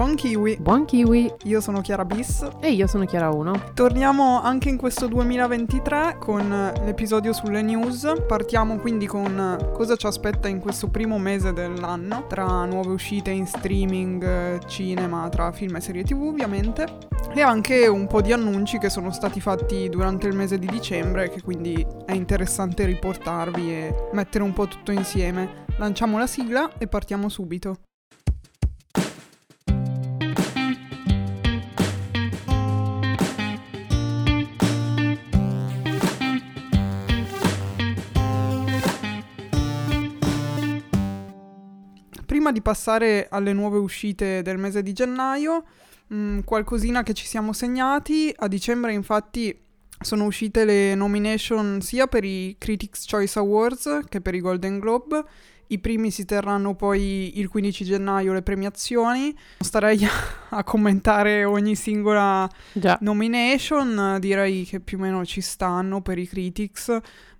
Buon kiwi! Buon kiwi! Io sono Chiara Bis. E io sono Chiara 1. Torniamo anche in questo 2023 con l'episodio sulle news. Partiamo quindi con cosa ci aspetta in questo primo mese dell'anno, tra nuove uscite in streaming, cinema, tra film e serie tv ovviamente. E anche un po' di annunci che sono stati fatti durante il mese di dicembre, che quindi è interessante riportarvi e mettere un po' tutto insieme. Lanciamo la sigla e partiamo subito. Prima di passare alle nuove uscite del mese di gennaio, mh, mm, qualcosina che ci siamo segnati. A dicembre, infatti, sono uscite le nomination sia per i Critics' Choice Awards che per i Golden Globe. I primi si terranno poi il 15 gennaio le premiazioni. Starei a commentare ogni singola Già. nomination, direi che più o meno ci stanno per i critics.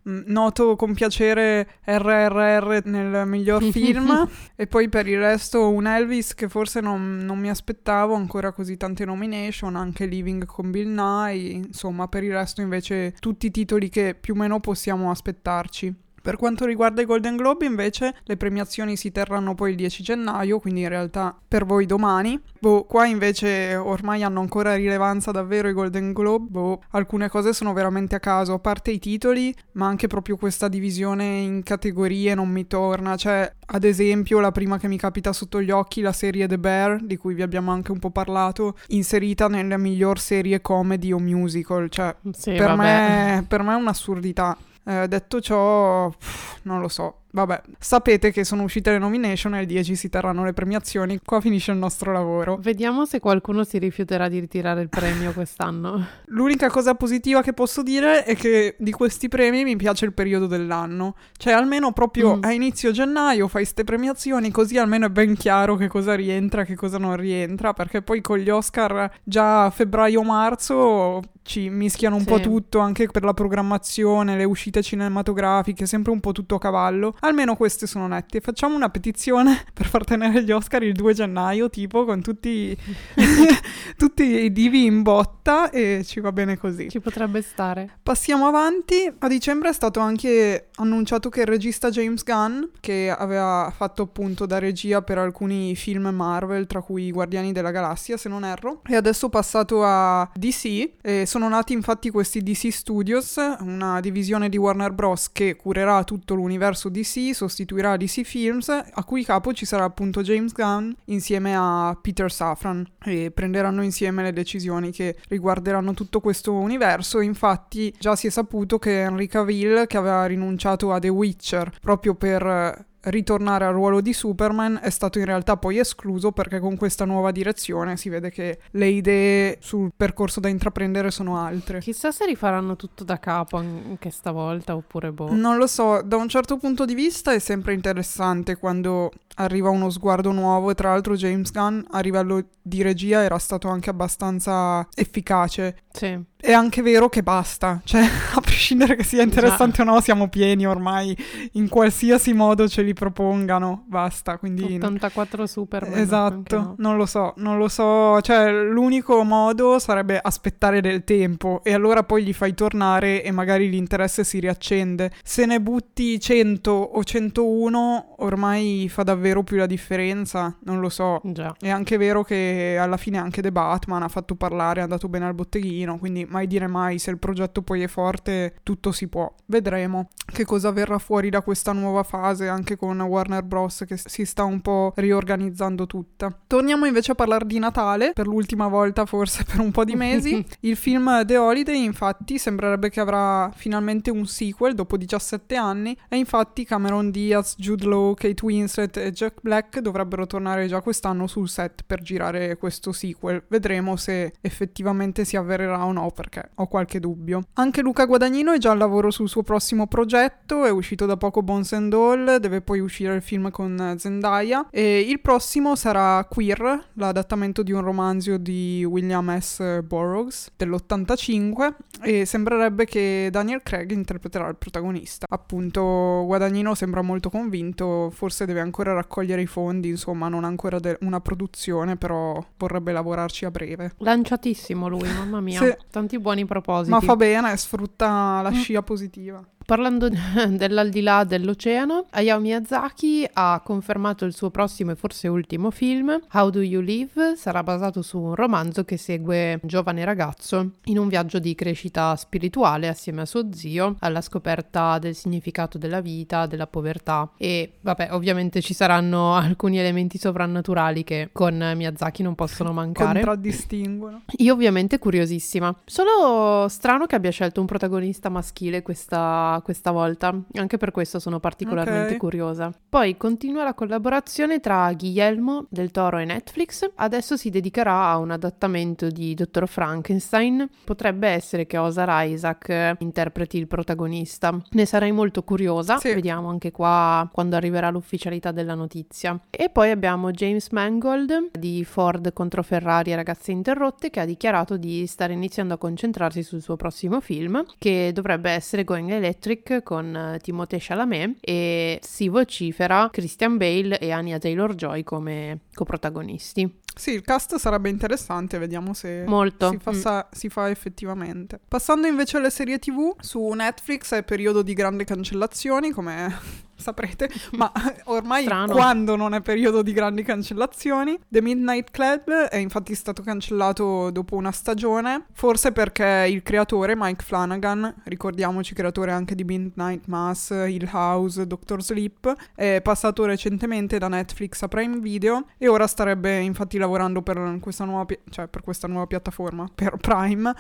Mm, noto con piacere RRR nel miglior film e poi per il resto un Elvis che forse non, non, mi aspettavo ancora così tante nomination, anche Living con Bill Nye, insomma per il resto invece tutti i titoli che più o meno possiamo aspettarci. Per quanto riguarda i Golden Globe, invece, le premiazioni si terranno poi il 10 gennaio, quindi in realtà per voi domani. Boh, qua invece ormai hanno ancora rilevanza davvero i Golden Globe. Boh, alcune cose sono veramente a caso, a parte i titoli, ma anche proprio questa divisione in categorie non mi torna. Cioè, ad esempio, la prima che mi capita sotto gli occhi, la serie The Bear, di cui vi abbiamo anche un po' parlato, inserita nella miglior serie comedy o musical. Cioè, sì, per, me, per me è un'assurdità. Eh, detto ciò, pff, non lo so. Vabbè, sapete che sono uscite le nomination e il 10 si terranno le premiazioni. Qua finisce il nostro lavoro. Vediamo se qualcuno si rifiuterà di ritirare il premio quest'anno. L'unica cosa positiva che posso dire è che di questi premi mi piace il periodo dell'anno. Cioè, almeno proprio mm. a inizio gennaio fai queste premiazioni, così almeno è ben chiaro che cosa rientra e che cosa non rientra. Perché poi con gli Oscar già a febbraio-marzo ci mischiano un sì. po' tutto anche per la programmazione, le uscite cinematografiche, sempre un po' tutto a cavallo. Almeno queste sono nette. Facciamo una petizione per far tenere gli Oscar il 2 gennaio, tipo con tutti, tutti i divi in botta e ci va bene così. Ci potrebbe stare. Passiamo avanti. A dicembre è stato anche annunciato che il regista James Gunn, che aveva fatto appunto da regia per alcuni film Marvel, tra cui I Guardiani della Galassia, se non erro, è adesso passato a DC e sono sono nati infatti questi DC Studios, una divisione di Warner Bros. che curerà tutto l'universo DC, sostituirà DC Films, a cui capo ci sarà appunto James Gunn insieme a Peter Safran e prenderanno insieme le decisioni che riguarderanno tutto questo universo. Infatti già si è saputo che Henry Cavill, che aveva rinunciato a The Witcher proprio per ritornare al ruolo di Superman è stato in realtà poi escluso perché con questa nuova direzione si vede che le idee sul percorso da intraprendere sono altre. Chissà se rifaranno tutto da capo anche stavolta oppure boh. Non lo so, da un certo punto di vista è sempre interessante quando arriva uno sguardo nuovo e tra l'altro James Gunn a livello di regia era stato anche abbastanza efficace. Sì. È anche vero che basta, cioè a prescindere che sia interessante o no, siamo pieni ormai, in qualsiasi modo ce li propongano, basta. Quindi... 84 Superman. Esatto, no. non lo so, non lo so, cioè l'unico modo sarebbe aspettare del tempo e allora poi gli fai tornare e magari l'interesse si riaccende. Se ne butti 100 o 101 ormai fa davvero più la differenza, non lo so. Già. È anche vero che alla fine anche The Batman ha fatto parlare, è andato bene al botteghino, quindi mai dire mai, se il progetto poi è forte, tutto si può. Vedremo che cosa verrà fuori da questa nuova fase, anche con Warner Bros. che si sta un po' riorganizzando tutta. Torniamo invece a parlare di Natale, per l'ultima volta forse per un po' di mesi. il film The Holiday, infatti, sembrerebbe che avrà finalmente un sequel dopo 17 anni, e infatti Cameron Diaz, Jude Law, Kate Winslet e Jack Black dovrebbero tornare già quest'anno sul set per girare questo sequel. Vedremo se effettivamente si avvererà o no perché ho qualche dubbio. Anche Luca Guadagnino è già al lavoro sul suo prossimo progetto, è uscito da poco Bones and All, deve poi uscire il film con Zendaya e il prossimo sarà Queer, l'adattamento di un romanzo di William S. Burroughs dell'85 e sembrerebbe che Daniel Craig interpreterà il protagonista. Appunto, Guadagnino sembra molto convinto, forse deve ancora raccogliere i fondi, insomma non ha ancora de- una produzione, però vorrebbe lavorarci a breve. Lanciatissimo lui, mamma mia. Sì. Tanti buoni propositi. Ma fa bene, sfrutta la Mm. scia positiva. Parlando dell'aldilà dell'oceano, Hayao Miyazaki ha confermato il suo prossimo e forse ultimo film, How Do You Live? Sarà basato su un romanzo che segue un giovane ragazzo in un viaggio di crescita spirituale assieme a suo zio alla scoperta del significato della vita, della povertà e vabbè, ovviamente ci saranno alcuni elementi sovrannaturali che con Miyazaki non possono mancare. Contraddistinguono. Io ovviamente curiosissima. Solo strano che abbia scelto un protagonista maschile questa, questa volta. Anche per questo sono particolarmente Ok. curiosa. Poi continua la collaborazione tra Guillermo del Toro e Netflix. Adesso si dedicherà a un adattamento di Dottor Frankenstein. Potrebbe essere che Osar Isaac interpreti il protagonista. Ne sarei molto curiosa. Sì. Vediamo anche qua quando arriverà l'ufficialità della notizia. E poi abbiamo James Mangold di Ford contro Ferrari e Ragazze Interrotte che ha dichiarato di stare iniziando a concentrarsi sul suo prossimo film che dovrebbe essere Going Electric con eh, Timothée Chalamet e si vocifera Christian Bale e Anya Taylor-Joy come coprotagonisti. Sì, il cast sarebbe interessante, vediamo se si fa, Mm. sa- si fa effettivamente. Passando invece alle serie TV, su Netflix è periodo di grandi cancellazioni, come saprete, ma ormai Strano. quando non è periodo di grandi cancellazioni? The Midnight Club è infatti stato cancellato dopo una stagione, forse perché il creatore Mike Flanagan, ricordiamoci creatore anche di Midnight Mass, Hill House, Doctor Sleep, è passato recentemente da Netflix a Prime Video e ora starebbe infatti lavorando per questa nuova, pi- cioè per questa nuova piattaforma, per Prime,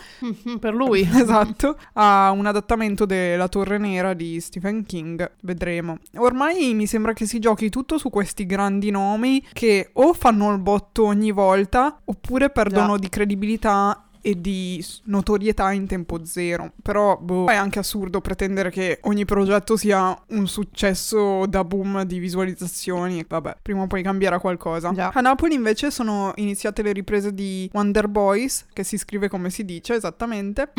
per lui. esatto, a un adattamento della Torre Nera di Stephen King, vedremo. Ormai mi sembra che si giochi tutto su questi grandi nomi che o fanno il botto ogni volta oppure perdono Già. di credibilità e di notorietà in tempo zero. Però boh, è anche assurdo pretendere che ogni progetto sia un successo da boom di visualizzazioni. Vabbè, prima o poi cambierà qualcosa. Già. A Napoli invece sono iniziate le riprese di Wonder Boys, che si scrive come si dice esattamente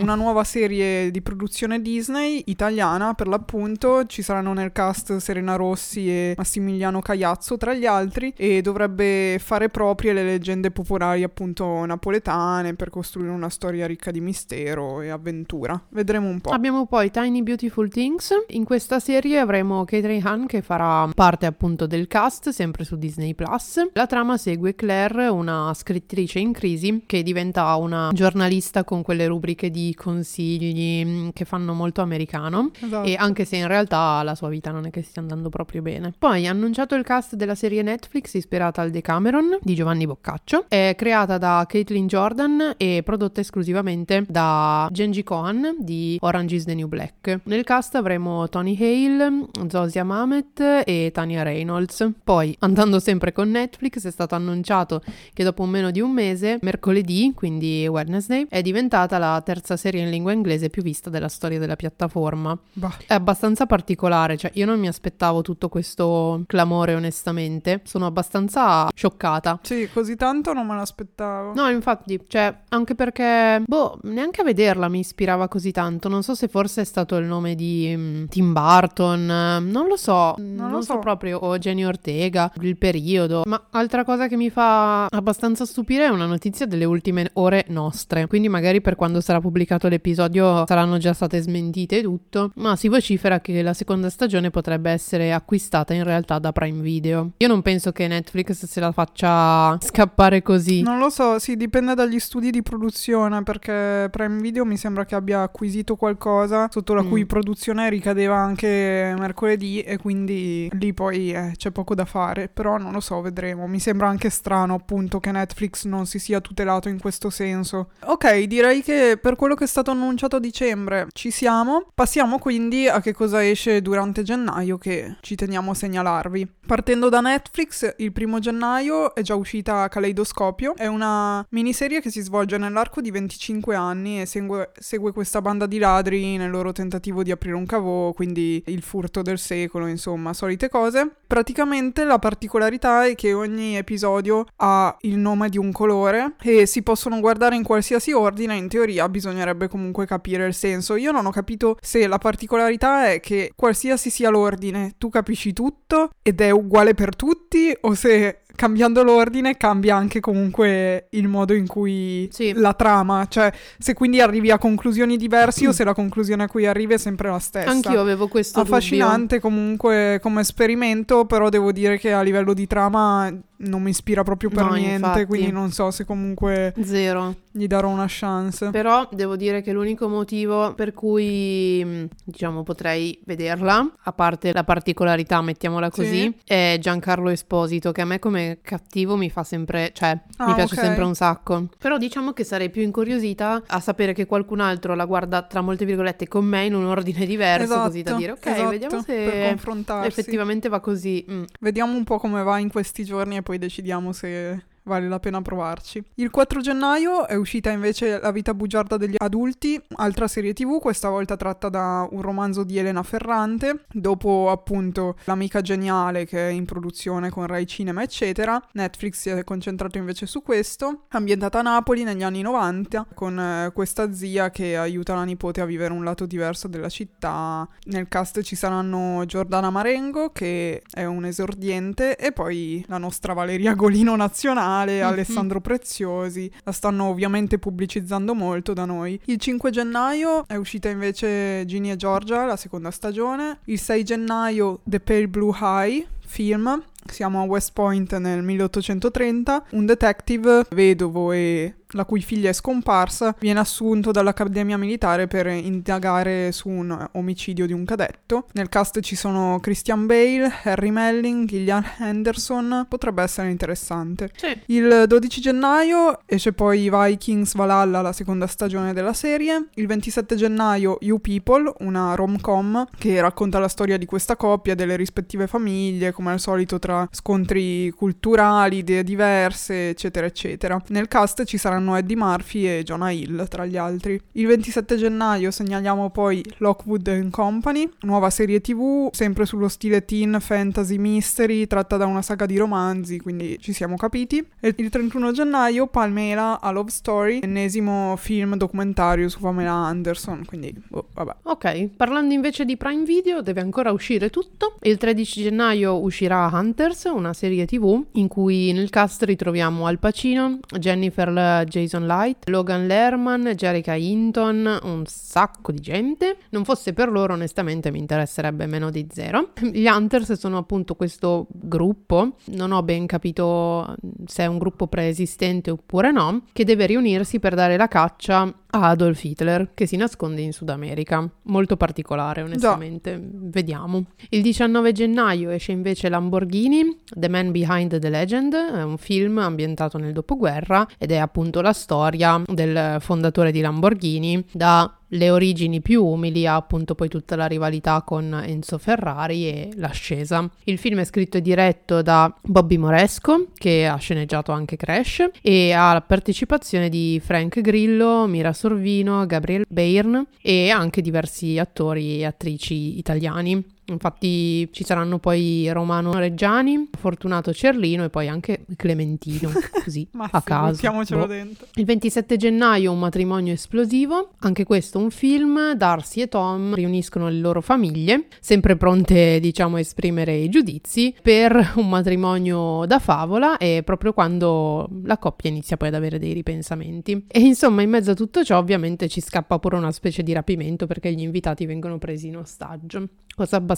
una nuova serie di produzione Disney italiana per l'appunto ci saranno nel cast Serena Rossi e Massimiliano Cagliazzo tra gli altri e dovrebbe fare proprie le leggende popolari appunto napoletane per costruire una storia ricca di mistero e avventura vedremo un po' Abbiamo poi Tiny Beautiful Things. In questa serie avremo Catherine Hahn che farà parte appunto del cast, sempre su Disney Plus. La trama segue Claire, una scrittrice in crisi che diventa una giornalista con quelle rubriche di consigli mm, che fanno molto americano. Esatto. E anche se in realtà la sua vita non è che stia andando proprio bene. Poi annunciato il cast della serie Netflix ispirata al Decameron di Giovanni Boccaccio. È creata da Caitlin Jordan e prodotta esclusivamente da Genji Kohan di Orange is the New Black. Nel cast avremo Tony Hale, Zosia Mamet e Tania Reynolds. Poi, andando sempre con Netflix, è stato annunciato che dopo meno di un mese, mercoledì, quindi Wednesday, è diventata la terza serie in lingua inglese più vista della storia della piattaforma. Bah. È abbastanza particolare, cioè io non mi aspettavo tutto questo clamore onestamente, sono abbastanza scioccata. sì così tanto non me l'aspettavo No, infatti, cioè, anche perché, boh, neanche a vederla mi ispirava così tanto. Non so se forse è stato il nome di mm, Tim Burton, eh, non lo so, non, lo so. so. proprio, o Jenny Ortega, il periodo. Ma altra cosa che mi fa abbastanza stupire è una notizia delle ultime ore nostre. Quindi magari per quando sarà pubblicato l'episodio saranno già state smentite tutto. Ma si vocifera che la seconda stagione potrebbe essere acquistata in realtà da Prime Video. Io non penso che Netflix se la faccia scappare così. Non lo so, sì, dipende dagli studi di produzione, perché Prime Video mi sembra che abbia acquisito qualcosa sotto la Mm. cui produzione ricadeva anche mercoledì e quindi lì poi eh, c'è poco da fare, però non lo so, vedremo. Mi sembra anche strano appunto che Netflix non si sia tutelato in questo senso. Ok, direi che per quello che è stato annunciato a dicembre ci siamo. Passiamo quindi a che cosa esce durante gennaio che ci teniamo a segnalarvi. Partendo da Netflix, il primo gennaio è già uscita Kaleidoscopio, è una miniserie che si svolge svolge nell'arco di 25 anni e segue, segue questa banda di ladri nel loro tentativo di aprire un cavò, quindi il furto del secolo, insomma, solite cose. Praticamente la particolarità è che ogni episodio ha il nome di un colore e si possono guardare in qualsiasi ordine, in teoria bisognerebbe comunque capire il senso. Io non ho capito se la particolarità è che qualsiasi sia l'ordine, tu capisci tutto ed è uguale per tutti o se cambiando l'ordine cambia anche comunque il modo in cui Sì. la trama, cioè se quindi arrivi a conclusioni diverse o se la conclusione a cui arrivi è sempre la stessa. Anch'io avevo questo Affascinante comunque come esperimento, però devo dire che a livello di trama non mi ispira proprio per No, niente, infatti. quindi non so se comunque. Zero. gli darò una chance. Però devo dire che l'unico motivo per cui, mh, diciamo, potrei vederla, a parte la particolarità, mettiamola così, Sì. è Giancarlo Esposito, che a me come cattivo mi fa sempre, cioè, Ah, mi piace ok. sempre un sacco. Però diciamo che sarei più incuriosita a sapere che qualcun altro la guarda, tra molte virgolette, con me in un ordine diverso, così da Esatto, dire, ok, esatto, vediamo se effettivamente va così. Mm. Vediamo un po' come va in questi giorni e poi decidiamo se vale la pena provarci. Il 4 gennaio è uscita invece La vita bugiarda degli adulti, altra serie tv, questa volta tratta da un romanzo di Elena Ferrante, dopo appunto L'amica geniale che è in produzione con Rai Cinema eccetera. Netflix si è concentrato invece su questo, ambientata a Napoli negli anni 90 con eh, questa zia che aiuta la nipote a vivere un lato diverso della città. Nel cast ci saranno Giordana Marengo che è un esordiente e poi la nostra Valeria Golino nazionale, Alessandro Preziosi. La stanno ovviamente pubblicizzando molto da noi. Il 5 gennaio è uscita invece Ginny e Giorgia, la seconda stagione. Il 6 gennaio The Pale Blue High, film. Siamo a West Point nel 1830. Un detective vedovo e la cui figlia è scomparsa viene assunto dall'Accademia Militare per indagare su un omicidio di un cadetto. Nel cast ci sono Christian Bale, Harry Melling, Gillian Henderson. Potrebbe essere interessante. Sì. Il 12 gennaio esce poi Vikings Valhalla, la seconda stagione della serie. Il 27 gennaio You People, una rom-com che racconta la storia di questa coppia, delle rispettive famiglie, come al solito tra scontri culturali, idee diverse, eccetera, eccetera. Nel cast ci saranno Eddie Murphy e Jonah Hill, tra gli altri. Il 27 gennaio segnaliamo poi Lockwood Company, nuova serie tv, sempre sullo stile teen, fantasy, mystery, tratta da una saga di romanzi, quindi ci siamo capiti. E il 31 gennaio Palmela a Love Story, ennesimo film documentario su Pamela Anderson, quindi boh, vabbè. Ok, parlando invece di Prime Video, deve ancora uscire tutto. Il 13 gennaio uscirà Hunters, una serie TV in cui nel cast ritroviamo Al Pacino, Jennifer Jason Light, Logan Lerman, Jerica Hinton, un sacco di gente. Non fosse per loro, onestamente, mi interesserebbe meno di zero. Gli Hunters sono appunto questo gruppo, non ho ben capito se è un gruppo preesistente oppure no, che deve riunirsi per dare la caccia a Adolf Hitler, che si nasconde in Sud America. Molto particolare, onestamente. Vediamo. Il 19 gennaio esce invece Lamborghini, The Man Behind the Legend, è un film ambientato nel dopoguerra ed è appunto la storia del fondatore di Lamborghini da le origini più umili a appunto poi tutta la rivalità con Enzo Ferrari e l'ascesa. Il film è scritto e diretto da Bobby Moresco, che ha sceneggiato anche Crash, e ha la partecipazione di Frank Grillo, Mira Sorvino, Gabriel Byrne e anche diversi attori e attrici italiani. Infatti ci saranno poi Romano Reggiani, Fortunato Cerlino e poi anche Clementino, così Ma a caso. buttiamocelo Boh. dentro. Il 27 gennaio un matrimonio esplosivo, anche questo un film, Darcy e Tom riuniscono le loro famiglie, sempre pronte diciamo a esprimere i giudizi per un matrimonio da favola e proprio quando la coppia inizia poi ad avere dei ripensamenti. E insomma in mezzo a tutto ciò ovviamente ci scappa pure una specie di rapimento perché gli invitati vengono presi in ostaggio, cosa abbastanza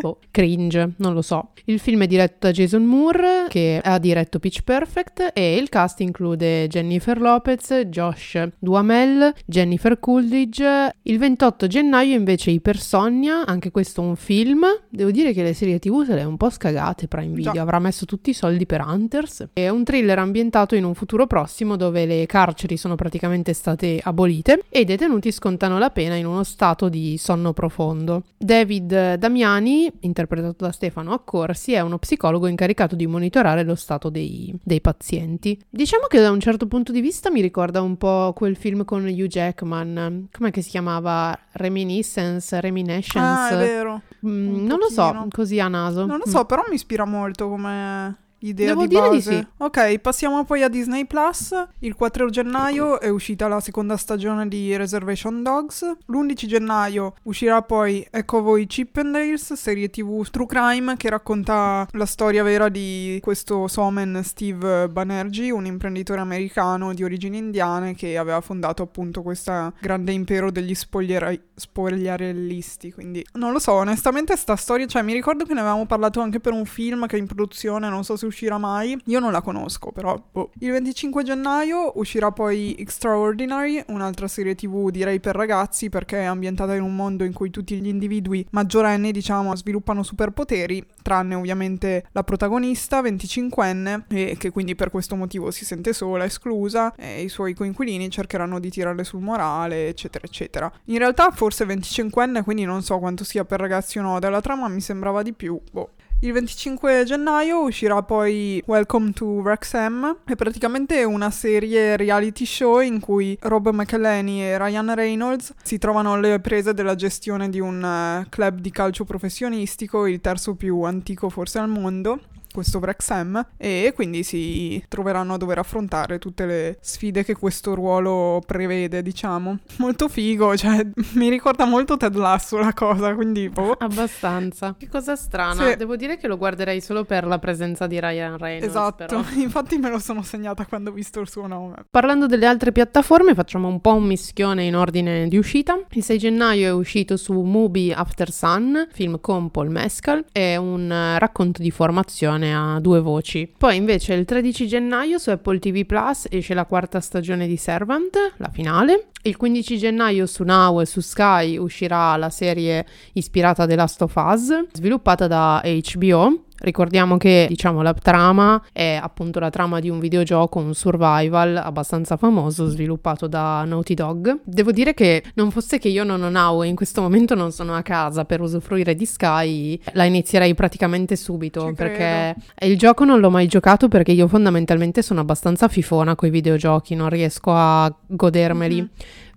boh, cringe, non lo so. Il film è diretto da Jason Moore che ha diretto Pitch Perfect e il cast include Jennifer Lopez, Josh Duhamel, Jennifer Coolidge. Il 28 gennaio invece Ipersonnia, anche questo un film. Devo dire che le serie tv se le è un po' scagate Prime Video, Già. avrà messo tutti i soldi per Hunters. È un thriller ambientato in un futuro prossimo dove le carceri sono praticamente state abolite e i detenuti scontano la pena in uno stato di sonno profondo. David Damiani, interpretato da Stefano Accorsi, è uno psicologo incaricato di monitorare lo stato dei, dei pazienti. Diciamo che da un certo punto di vista mi ricorda un po' quel film con Hugh Jackman, com'è che si chiamava? Reminiscence, Reminiscence? Ah, è vero. Mm, non lo so, così a naso. Non lo so, mm. però mi ispira molto come idea Devo di dire base. di sì. Ok, passiamo poi a Disney Plus. Il 4 gennaio è uscita la seconda stagione di Reservation Dogs. L'11 gennaio uscirà poi Ecco voi Chippendales, serie TV True Crime che racconta la storia vera di questo Somen Steve Banerjee, un imprenditore americano di origini indiane che aveva fondato appunto questo grande impero degli spogliera- spogliarellisti. Quindi non lo so, onestamente sta storia, cioè mi ricordo che ne avevamo parlato anche per un film che è in produzione, non so se uscirà mai. Io non la conosco, però boh. Il 25 gennaio uscirà poi Extraordinary, un'altra serie TV direi per ragazzi perché è ambientata in un mondo in cui tutti gli individui maggiorenni, diciamo, sviluppano superpoteri, tranne ovviamente la protagonista, 25enne, e che quindi per questo motivo si sente sola, esclusa, e i suoi coinquilini cercheranno di tirarle sul morale, eccetera, eccetera. In realtà forse 25enne, quindi non so quanto sia per ragazzi o no, dalla trama mi sembrava di più, boh. Il 25 gennaio uscirà poi Welcome to Wrexham, è praticamente una serie reality show in cui Rob McElhenney e Ryan Reynolds si trovano alle prese della gestione di un uh, club di calcio professionistico, il terzo più antico forse al mondo, questo Wrexham e quindi si troveranno a dover affrontare tutte le sfide che questo ruolo prevede, diciamo. Molto figo, cioè mi ricorda molto Ted Lasso la cosa, quindi boh. Abbastanza. Che cosa strana. Sì. Devo dire che lo guarderei solo per la presenza di Ryan Reynolds. Esatto, però. infatti me lo sono segnata quando ho visto il suo nome. Parlando delle altre piattaforme, facciamo un po' un mischione in ordine di uscita. Il 6 gennaio è uscito su Mubi After Sun, film con Paul Mescal, è un racconto di formazione a due voci. Poi invece il 13 gennaio su Apple TV Plus esce la quarta stagione di Servant, la finale. Il 15 gennaio su Now e su Sky uscirà la serie ispirata a The Last of Us, sviluppata da HBO. Ricordiamo che diciamo la trama è appunto la trama di un videogioco, un survival abbastanza famoso sviluppato da Naughty Dog. Devo dire che non fosse che io non ho Now e in questo momento non sono a casa per usufruire di Sky, la inizierei praticamente subito Ci perché il gioco non l'ho mai giocato perché io fondamentalmente sono abbastanza fifona con i videogiochi, non riesco a godermeli. Mhm.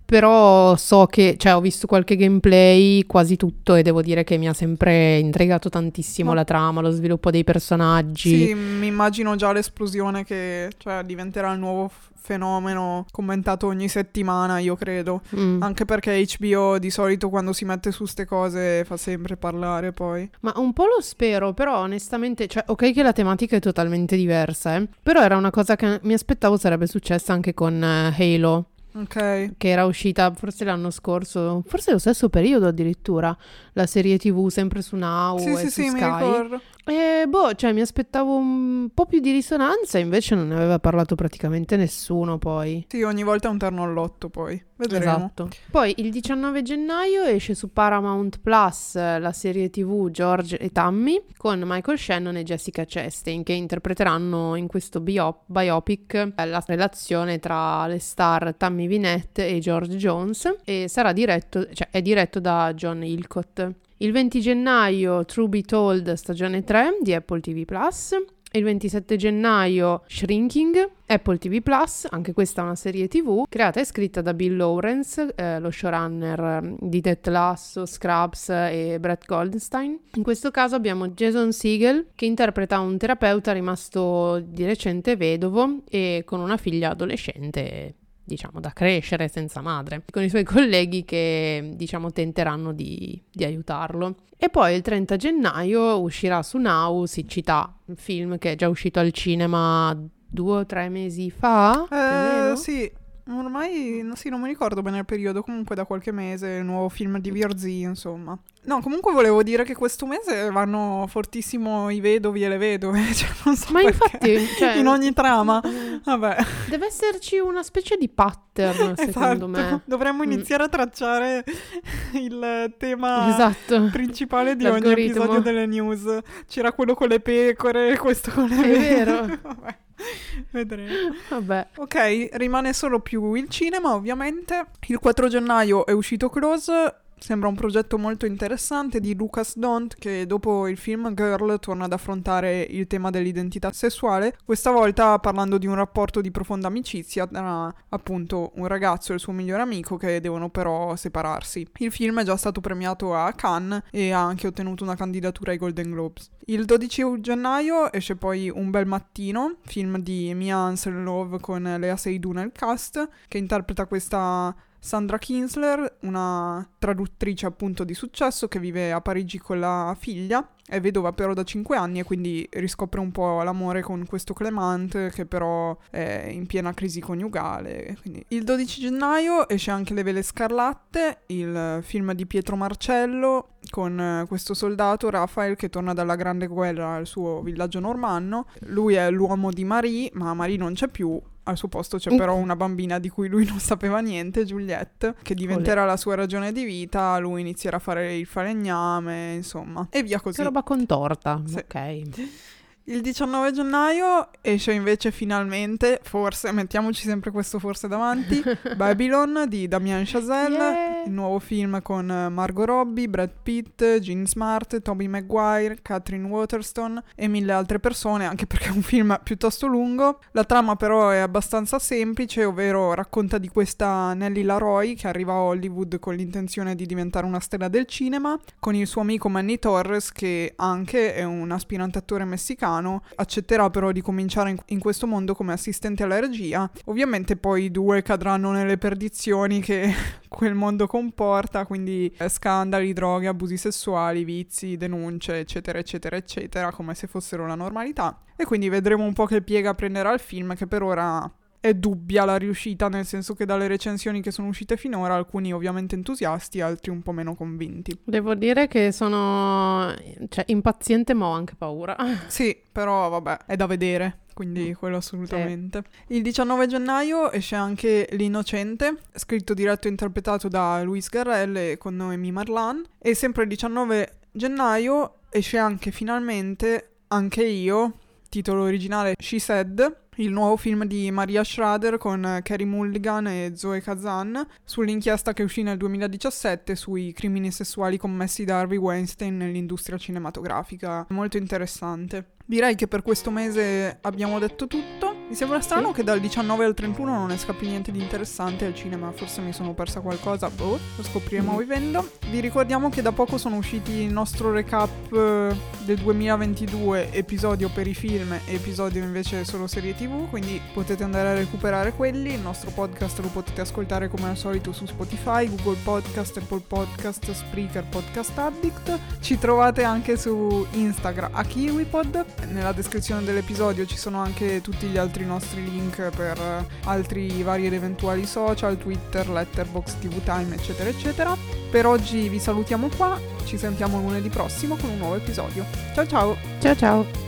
Però so che, cioè, ho visto qualche gameplay, quasi tutto, e devo dire che mi ha sempre intrigato tantissimo Ma- la trama, lo sviluppo dei personaggi. Sì, mi immagino già l'esplosione che cioè, diventerà il nuovo f- fenomeno commentato ogni settimana, io credo. Mm. Anche perché HBO di solito quando si mette su ste cose fa sempre parlare poi. Ma un po' lo spero, però onestamente, cioè, ok che la tematica è totalmente diversa, eh, però era una cosa che mi aspettavo sarebbe successa anche con eh, Halo, Ok. che era uscita forse l'anno scorso, forse lo stesso periodo addirittura, la serie TV sempre su Now Sì, e sì, su sì, Sky. E boh, cioè mi aspettavo un po' più di risonanza, invece non ne aveva parlato praticamente nessuno poi. Sì, ogni volta è un terno all'otto poi. Vedremo. Esatto. Poi il 19 gennaio esce su Paramount Plus eh, la serie TV George e Tammy con Michael Shannon e Jessica Chastain che interpreteranno in questo bio- biopic eh, la relazione tra le star Tammy Wynette e George Jones e sarà diretto, cioè è diretto da John Hillcott. Il 20 gennaio True Be Told stagione 3 di Apple TV Plus. Il 27 gennaio Shrinking, Apple TV Plus, anche questa è una serie TV, creata e scritta da Bill Lawrence, eh, lo showrunner eh, di Death Lasso, Scrubs e Brett Goldstein. In questo caso abbiamo Jason Segel che interpreta un terapeuta rimasto di recente vedovo e con una figlia adolescente diciamo da crescere senza madre, con i suoi colleghi che diciamo tenteranno di, di aiutarlo. E poi il 30 gennaio uscirà su Now Siccità, un film che è già uscito al cinema due o tre mesi fa. più o Eh, meno. sì, ormai no, sì, non mi ricordo bene il periodo, comunque da qualche mese, il nuovo film di VRZ, insomma. No, comunque volevo dire che questo mese vanno fortissimo i vedovi e le vedove, cioè non so Ma perché. infatti, cioè, in ogni trama. Vabbè, deve esserci una specie di pattern, secondo esatto. me. Dovremmo Mm. iniziare a tracciare il tema Esatto. principale di ogni episodio delle news. C'era quello con le pecore, questo con le È vero. Vabbè, vedremo. Vabbè. Ok, rimane solo più il cinema, ovviamente. Il 4 gennaio è uscito Close. Sembra un progetto molto interessante di Lucas Dont che dopo il film Girl torna ad affrontare il tema dell'identità sessuale, questa volta parlando di un rapporto di profonda amicizia tra appunto un ragazzo e il suo migliore amico che devono però separarsi. Il film è già stato premiato a Cannes e ha anche ottenuto una candidatura ai Golden Globes. Il 12 gennaio esce poi Un bel mattino, film di Mia Ansel Love con Lea Seydoux nel cast, che interpreta questa Sandra Kinsler, una traduttrice appunto di successo che vive a Parigi con la figlia, è vedova però da 5 anni e quindi riscopre un po' l'amore con questo Clement che però è in piena crisi coniugale. Quindi. Il 12 gennaio esce anche Le Vele Scarlatte, il film di Pietro Marcello con questo soldato Rafael che torna dalla Grande Guerra al suo villaggio normanno. Lui è l'uomo di Marie, ma Marie non c'è più al suo posto c'è però una bambina di cui lui non sapeva niente, Juliette, che diventerà la sua ragione di vita, lui inizierà a fare il falegname, insomma, e via così. Che roba contorta, Sì. ok. Il 19 gennaio esce invece finalmente, forse, mettiamoci sempre questo forse davanti, Babylon di Damien Chazelle, Yeah. il nuovo film con eh, Margot Robbie, Brad Pitt, Gene Smart, Tobey Maguire, Catherine Waterston e mille altre persone, anche perché è un film piuttosto lungo. La trama però è abbastanza semplice, ovvero racconta di questa Nellie Laroy che arriva a Hollywood con l'intenzione di diventare una stella del cinema, con il suo amico Manny Torres che anche è un aspirante attore messicano, accetterà però di cominciare in, in questo mondo come assistente alla regia. Ovviamente poi i due cadranno nelle perdizioni che quel mondo comporta, quindi eh, scandali, droghe, abusi sessuali, vizi, denunce, eccetera, eccetera, eccetera, come se fossero la normalità. E quindi vedremo un po' che piega prenderà il film, che per ora è dubbia la riuscita, nel senso che dalle recensioni che sono uscite finora, alcuni ovviamente entusiasti, altri un po' meno convinti. Devo dire che sono cioè, impaziente ma ho anche paura. Sì, però vabbè, è da vedere. Quindi quello assolutamente. Il 19 gennaio esce anche L'Innocente, scritto, diretto e interpretato da Luis Garrel e con Noemi Marlan. E sempre il 19 gennaio esce anche finalmente Anche io, titolo originale She Said, il nuovo film di Maria Schrader con Carrie Mulligan e Zoe Kazan sull'inchiesta che uscì nel 2017 sui crimini sessuali commessi da Harvey Weinstein nell'industria cinematografica. Molto interessante. Direi che per questo mese abbiamo detto tutto. Mi sembra strano Sì. che dal 19 al 31 non esca più niente di interessante al cinema, forse mi sono persa qualcosa, boh, lo scopriremo Mm. vivendo. Vi ricordiamo che da poco sono usciti il nostro recap eh, del 2022, episodio per i film e episodio invece solo serie tv, quindi potete andare a recuperare quelli. Il nostro podcast lo potete ascoltare come al solito su Spotify, Google Podcast, Apple Podcast, Spreaker, Podcast Addict. Ci trovate anche su Instagram a KiwiPod. Nella descrizione dell'episodio ci sono anche tutti gli altri nostri link per altri vari ed eventuali social, Twitter, Letterboxd, TV Time, eccetera, eccetera. Per oggi vi salutiamo qua, ci sentiamo lunedì prossimo con un nuovo episodio. Ciao ciao! Ciao ciao.